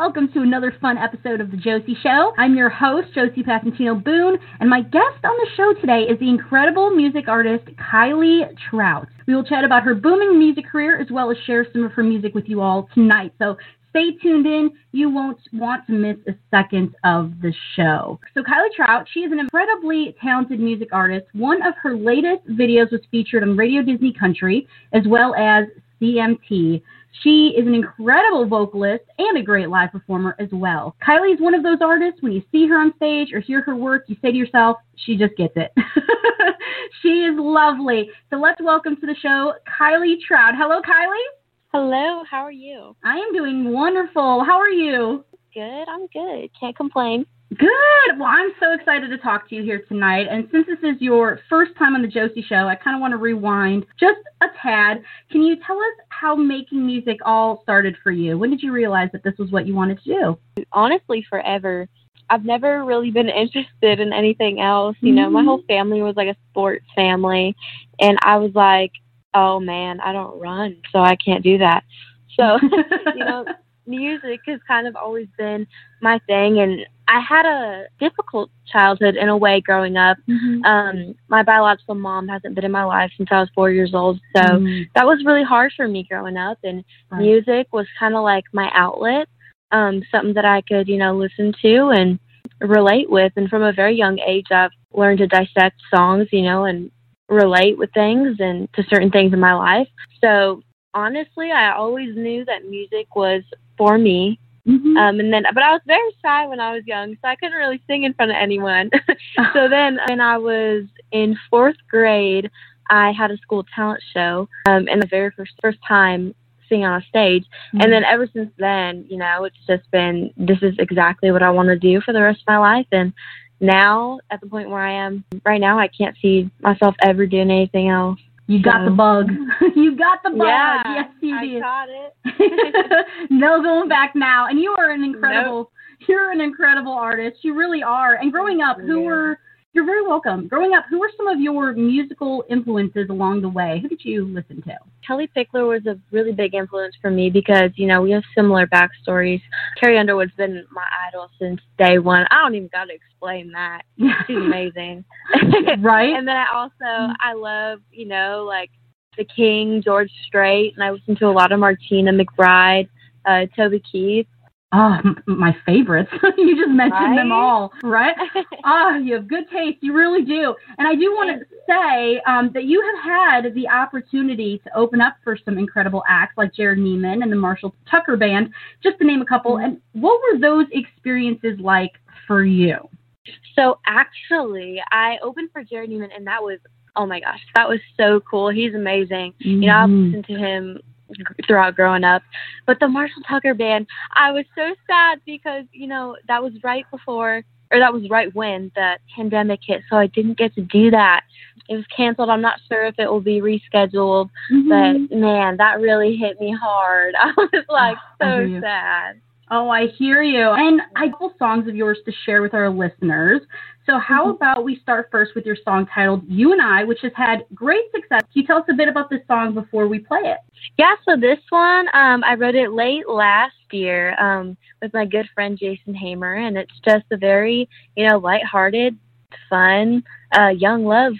Welcome to another fun episode of The Josie Show. I'm your host, Josie Passantino Boone, and my guest on the show today is the incredible music artist Kylie Trout. We will chat about her booming music career as well as share some of her music with you all tonight. So stay tuned in. You won't want to miss a second of the show. So, Kylie Trout, she is an incredibly talented music artist. One of her latest videos was featured on Radio Disney Country as well as CMT. She is an incredible vocalist and a great live performer as well. Kylie is one of those artists, when you see her on stage or hear her work, you say to yourself, she just gets it. she is lovely. So let's welcome to the show Kylie Trout. Hello, Kylie. Hello, how are you? I am doing wonderful. How are you? Good, I'm good. Can't complain. Good. Well, I'm so excited to talk to you here tonight. And since this is your first time on the Josie Show, I kind of want to rewind just a tad. Can you tell us how making music all started for you? When did you realize that this was what you wanted to do? Honestly, forever. I've never really been interested in anything else. You know, my Mhm. whole family was like a sports family, and I was like, oh man, I don't run, so I can't do that. So, you know, music has kind of always been my thing, and I had a difficult childhood in a way growing up. Mhm. Um, my biological mom hasn't been in my life since I was four years old, so Mm, that was really hard for me growing up and right. music was kind of like my outlet um something that i could you know listen to and relate with and from a very young age i've learned to dissect songs you know and relate with things and to certain things in my life so honestly i always knew that music was for me Mhm. um and then but i was very shy when i was young so i couldn't really sing in front of anyone so then when I was in fourth grade, I had a school talent show, um, and the very first first time singing on a stage. And then ever since then, you know, it's just been this is exactly what I want to do for the rest of my life. And now, at the point where I am right now, I can't see myself ever doing anything else. You got the bug. you got the bug. yeah, yes, you I did. caught it. no going back now. And you are an incredible you're an incredible artist. You really are. And growing up, who Yeah. were you're very welcome. Growing up, who were some of your musical influences along the way? Who did you listen to? Kellie Pickler was a really big influence for me because, you know, we have similar backstories. Carrie Underwood's been my idol since day one. I don't even got to explain that. She's amazing. right? and then I also, I love, you know, like The King, George Strait, and I listen to a lot of Martina McBride, uh, Toby Keith. Oh, m- my favorites. you just mentioned them all, right? Ah, you have good taste. You really do. And I do want to say um, that you have had the opportunity to open up for some incredible acts like Jerrod Niemann and the Marshall Tucker Band, just to name a couple. And what were those experiences like for you? So actually, I opened for Jerrod Niemann, and that was, oh my gosh, that was so cool. He's amazing. You know, I've Mhm. listened to him throughout growing up. But the Marshall Tucker band, I was so sad because, you know, that was right before, or that was right when the pandemic hit. So I didn't get to do that. It was canceled. I'm not sure if it will be rescheduled, Mhm. but man, that really hit me hard. I was like so sad. Oh, I hear you. And I have a couple songs of yours to share with our listeners. So, how Mm-hmm. about we start first with your song titled You and I, which has had great success. Can you tell us a bit about this song before we play it? Yeah, so this one, um, I wrote it late last year um, with my good friend Jason Hamer, and it's just a very, you know, lighthearted, fun, uh, young love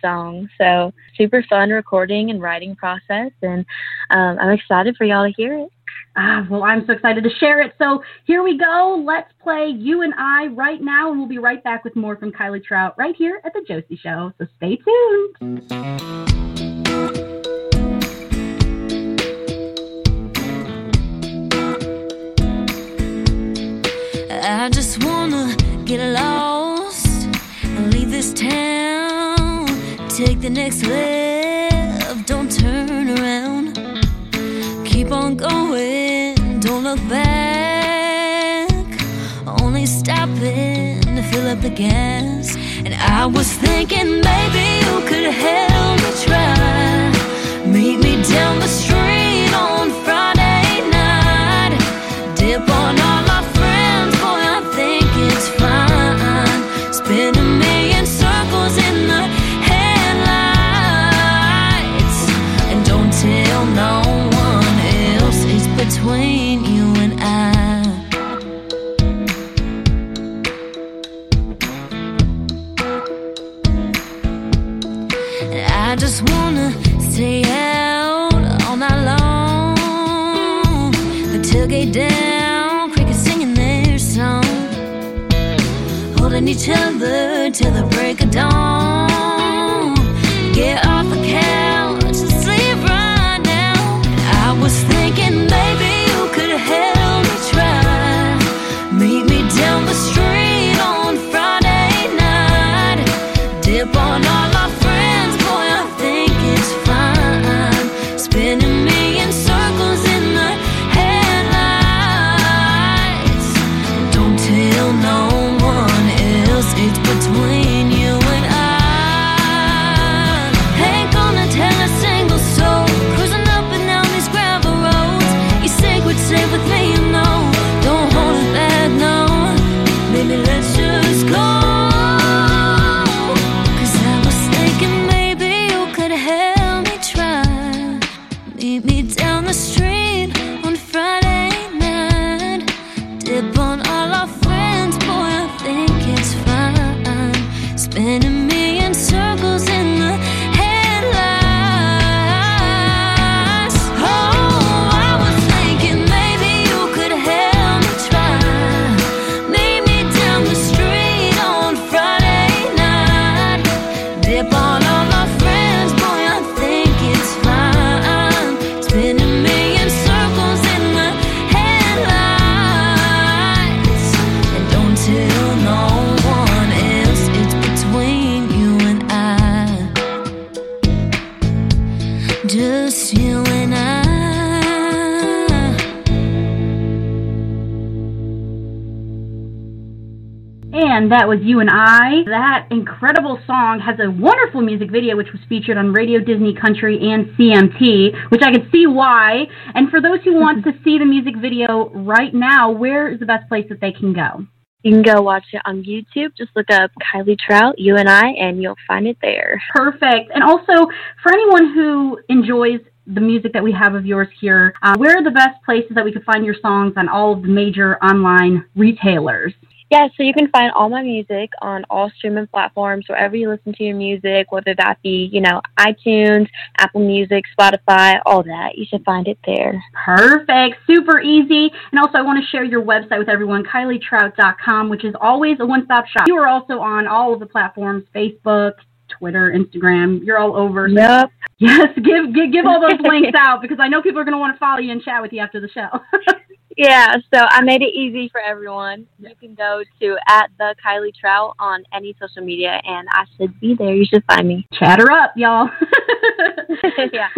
song. So super fun recording and writing process, and um, I'm excited for y'all to hear it. Ah, well, I'm so excited to share it. So here we go. Let's play You and I right now, and we'll be right back with more from Kylie Trout right here at the Josie Show. So stay tuned. I just wanna get lost and leave this town. Take the next left, don't turn around. Keep on going, look back. Only stopping to fill up the gas. And I was thinking maybe you could help me try. Meet me down the street wanna stay out all night long. The tailgate down, crickets singing their song. Holding each other till the break of dawn. Get off the couch that was You and I. That incredible song has a wonderful music video, which was featured on Radio Disney Country and CMT, which I could see why. And for those who want to see the music video right now, where is the best place that they can go? You can go watch it on YouTube. Just look up Kylie Trout, you and I, and you'll find it there. Perfect. And also, for anyone who enjoys the music that we have of yours here, uh, where are the best places that we could find your songs on all of the major online retailers? Yeah, so you can find all my music on all streaming platforms, wherever you listen to your music, whether that be, you know, iTunes, Apple Music, Spotify, all that. You should find it there. Perfect. Super easy. And also, I want to share your website with everyone, KylieTrout.com, which is always a one stop shop. You are also on all of the platforms Facebook, Twitter, Instagram. You're all over. Yep. Yes, give, give give all those links out because I know people are going to want to follow you and chat with you after the show. Yeah, so I made it easy for everyone. You can go to at the Kylie Trout on any social media, and I should be there. You should find me. Chatter up, y'all. Yeah.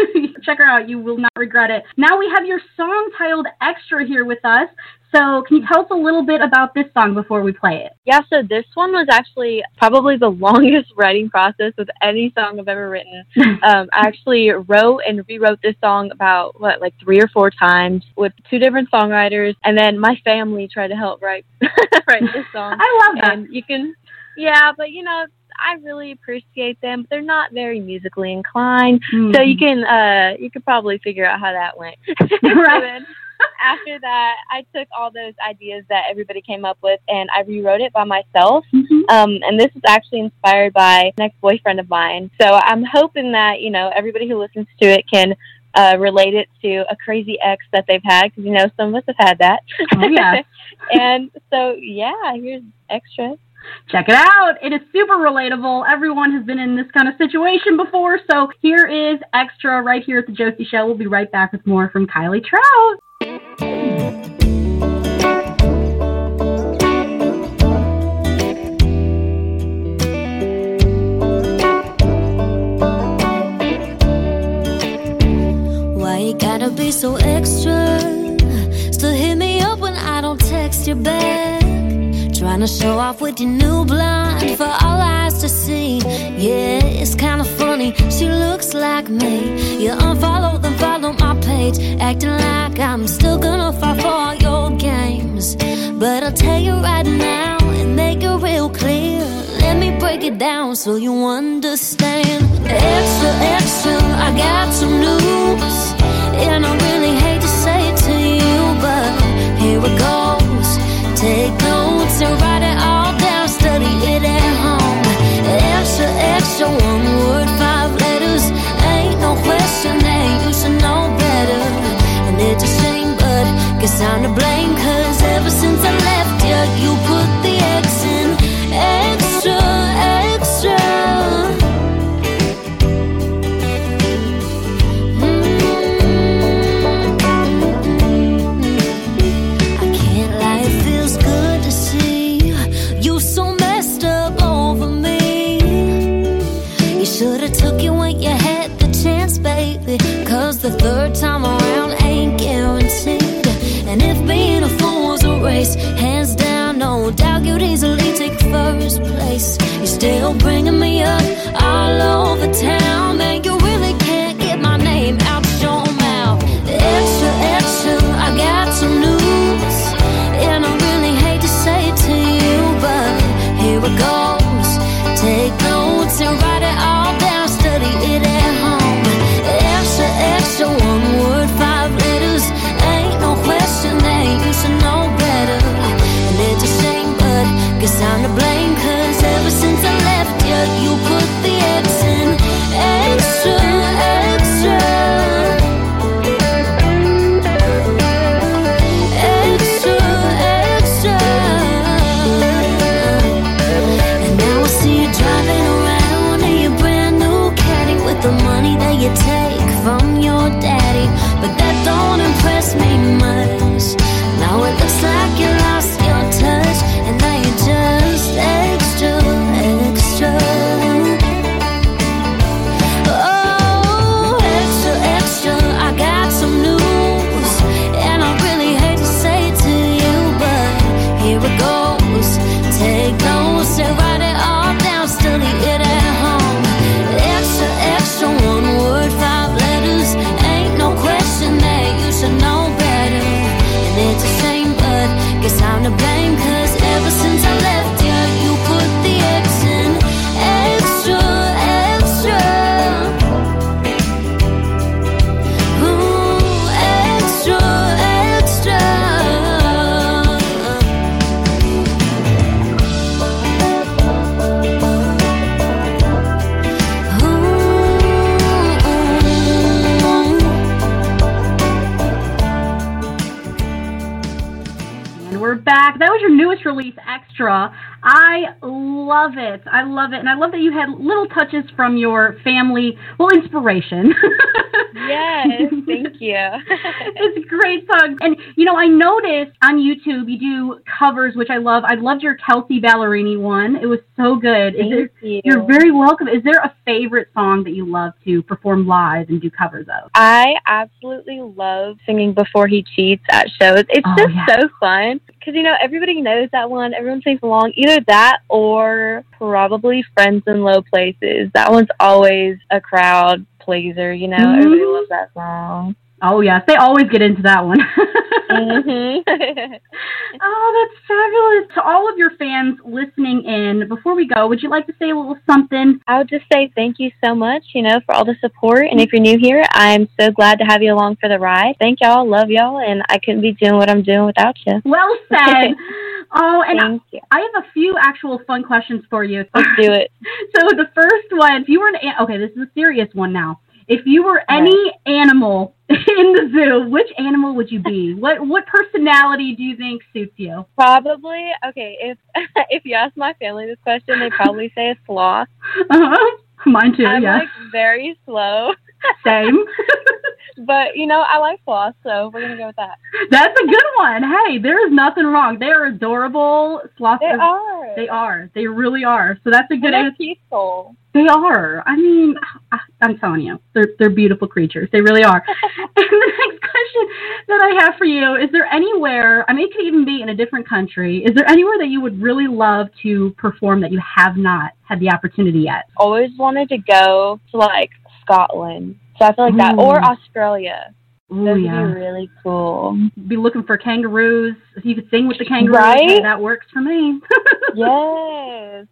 Check her out. You will not regret it. Now we have your song titled Extra here with us. So, can you tell us a little bit about this song before we play it? Yeah, so this one was actually probably the longest writing process with any song I've ever written. um, I actually wrote and rewrote this song about what, like three or four times with two different songwriters, and then my family tried to help write write this song. I love that. And you can, yeah, but you know, I really appreciate them. But they're not very musically inclined, so you can uh you could probably figure out how that went. Right. after that, I took all those ideas that everybody came up with and I rewrote it by myself. Mhm. Um, and this is actually inspired by an ex boyfriend of mine. So I'm hoping that, you know, everybody who listens to it can uh, relate it to a crazy ex that they've had because, you know, some of us have had that. Oh, yes. and so, yeah, here's extra. Check it out. It is super relatable. Everyone has been in this kind of situation before. So here is extra right here at the Josie Show. We'll be right back with more from Kylie Trout. Why you gotta be so extra? Still hit me up when I don't text you back. Trying to show off with your new blonde for all eyes to see. Yeah, it's kinda funny. She looks like me. You unfollow, then follow my page. Acting like I'm still gonna fall for all your games. But I'll tell you right now and make it real clear. Let me break it down so you understand. Extra, extra, I got some news. And I really hate to say it to you, but here it goes. Take I'm to blame, I love it. I love it. And I love that you had little touches from your family, well, inspiration. Yes, thank you. it's a great song. And, you know, I noticed on YouTube you do covers, which I love. I loved your Kelsea Ballerini one. It was so good. Thank there, you. You're very welcome. Is there a favorite song that you love to perform live and do covers of? I absolutely love singing Before He Cheats at shows. It's Oh, just yeah. so fun because, you know, everybody knows that one. Everyone sings along. Either that or probably Friends in Low Places. That one's always a crowd pleaser, you know. Mhm. Everybody loves that song. Oh, yes. They always get into that one. hmm Oh, that's fabulous. To all of your fans listening in, before we go, would you like to say a little something? I would just say thank you so much, you know, for all the support. And if you're new here, I'm so glad to have you along for the ride. Thank y'all, love y'all, and I couldn't be doing what I'm doing without you. Well said. oh, and Thank you. I have a few actual fun questions for you. Let's do it. So the first one, if you were an an- okay, this is a serious one now. If you were any animal in the zoo, which animal would you be? what what personality do you think suits you? Probably okay. If if you ask my family this question, they probably say a sloth. Uh-huh. Mine too. I'm yeah. like very slow, Same. But you know I like sloths, so we're gonna go with that. That's a good one. Hey, there is nothing wrong. They are adorable. Sloths. They are-. They are. They really are. So that's a And good they're answer. peaceful. They are. I mean, I- I'm telling you, they're they're beautiful creatures. They really are. and the next question that I have for you is: There anywhere? I mean, it could even be in a different country. Is there anywhere that you would really love to perform that you have not had the opportunity yet? Always wanted to go to like Scotland, so I feel like that, or mm. Australia. Ooh, Those yeah. would be really cool. Be looking for kangaroos. You could sing with the kangaroos, Right? that works for me. yes.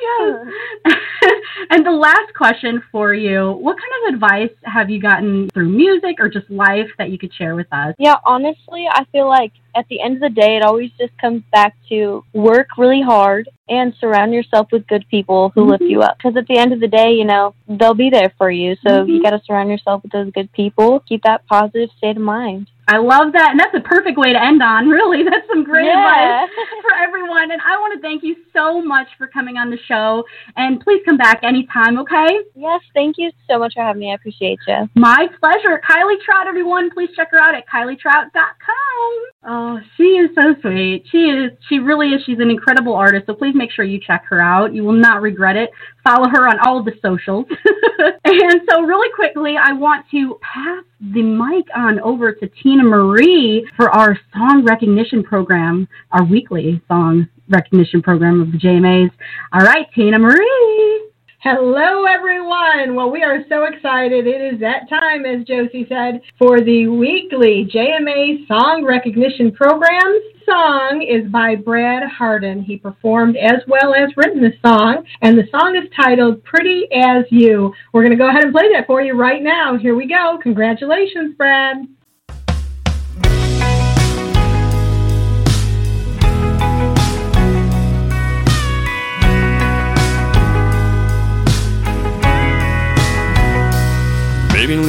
Yes. and the last question for you: What kind of advice have you gotten through music or just life that you could share with us? Yeah, honestly, I feel like at the end of the day, it always just comes back to work really hard and surround yourself with good people who lift Mhm. you up. Because at the end of the day, you know, they'll be there for you. So Mhm. you got to surround yourself with those good people. Keep that positive state of mind. I love that, and that's a perfect way to end on. Really, that's some great Yeah. advice for everyone. And I want to thank you so much for coming on the show. And please come back anytime, okay? Yes, thank you so much for having me. I appreciate you. My pleasure. Kylie Trout, everyone, please check her out at kylietrout.com. Oh, she is so sweet. She is. She really is. She's an incredible artist. So please make sure you check her out. You will not regret it. Follow her on all of the socials. and so, really quickly, I want to pass the mic on over to Tina Marie for our song recognition program, our weekly song recognition program of the JMAs. All right, Tina Marie. Hello, everyone. Well, we are so excited. It is that time, as Josie said, for the weekly JMA Song Recognition Program. Song is by Brad Harden. He performed as well as written the song, and the song is titled Pretty as You. We're going to go ahead and play that for you right now. Here we go. Congratulations, Brad.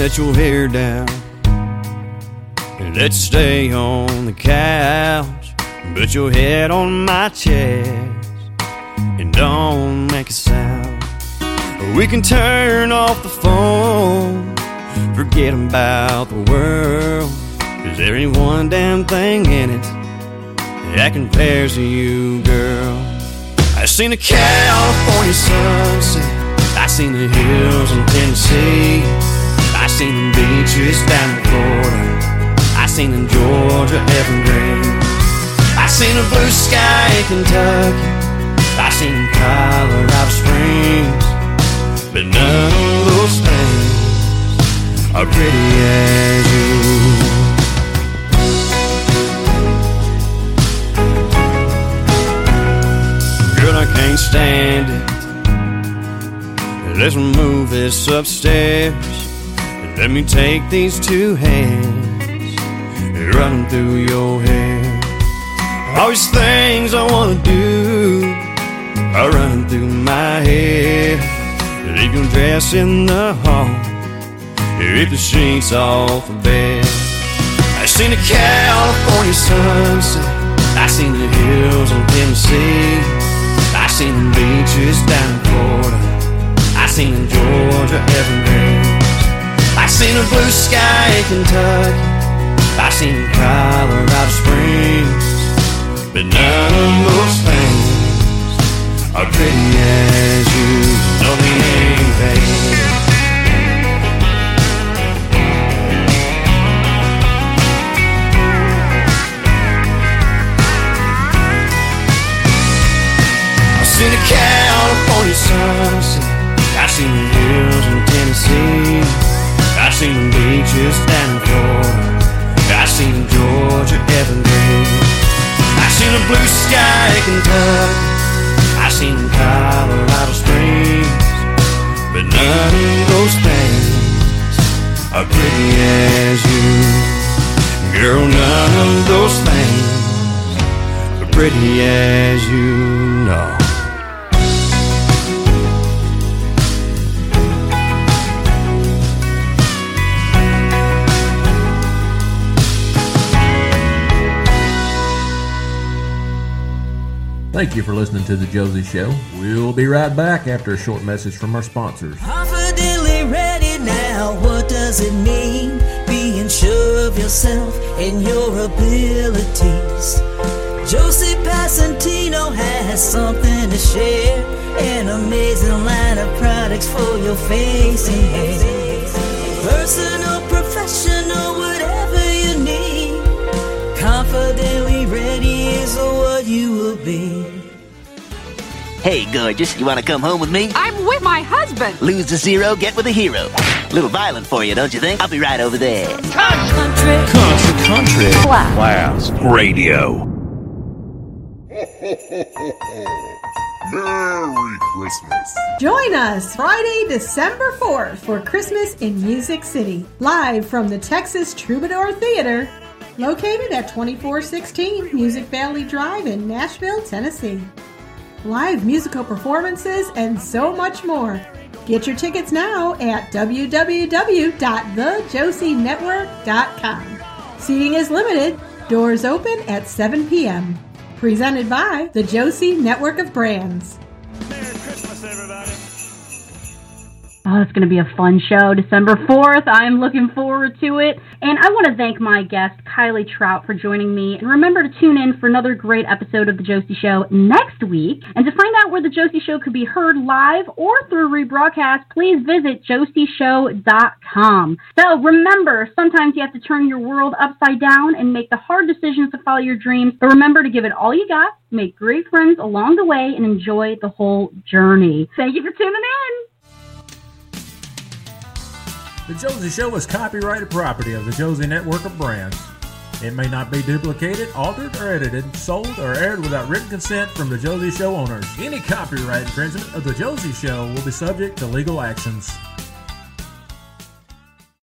Let your hair down let's stay on the couch. Put your head on my chest and don't make a sound. We can turn off the phone, forget about the world. Cause there ain't one damn thing in it that compares to you, girl. I seen a California sunset. I seen the hills in Tennessee. I seen the beaches down in Florida. I seen in Georgia evergreen. I seen a blue sky in Kentucky. I seen in Colorado Springs. But none of those things are pretty as you. Girl, I can't stand it. Let's move this upstairs. Let me take these two hands and run them through your hair. All these things I wanna do are running through my head. Leave your dress in the hall. Rip the sheets off the bed. I seen a California sunset. I seen the hills in Tennessee. I seen the beaches down in Florida. I seen Georgia evergreen. I seen a blue sky in Kentucky. I seen Colorado Springs. But none of those things are pretty as you. No, they ain't, baby. I seen a California sunset. I seen the hills. I seen the beaches down in Florida. I seen Georgia blue sky in Kentucky. I seen Colorado Springs, but none of those things are pretty as you. Girl, none of those things are pretty as you know. Thank you for listening to The Josie Show. We'll be right back after a short message from our sponsors. Confidently ready now, what does it mean? Being sure of yourself and your abilities. Josie Passantino has something to share. An amazing line of products for your face and hair. Personal, professional, whatever you need. Confidently ready is what you will be. Hey, gorgeous, you want to come home with me? I'm with my husband. Lose the zero, get with a hero. Little violent for you, don't you think? I'll be right over there. Country. Country, country. Blast. Radio. Merry Christmas. Join us Friday, December 4th for Christmas in Music City, live from the Texas Troubadour Theater, located at 2416 Music Valley Drive in Nashville, Tennessee. Live musical performances and so much more. Get your tickets now at www.thejosienetwork.com. Seating is limited. Doors open at 7 p.m. Presented by the Josie Network of Brands. Oh, it's going to be a fun show. December 4th. I'm looking forward to it. And I want to thank my guest, Kylie Trout, for joining me. And remember to tune in for another great episode of The Josie Show next week. And to find out where The Josie Show could be heard live or through rebroadcast, please visit josieshow.com. So remember, sometimes you have to turn your world upside down and make the hard decisions to follow your dreams. But remember to give it all you got, make great friends along the way, and enjoy the whole journey. Thank you for tuning in. The Josie Show is copyrighted property of the Josie Network of Brands. It may not be duplicated, altered, or edited, sold, or aired without written consent from the Josie Show owners. Any copyright infringement of the Josie Show will be subject to legal actions.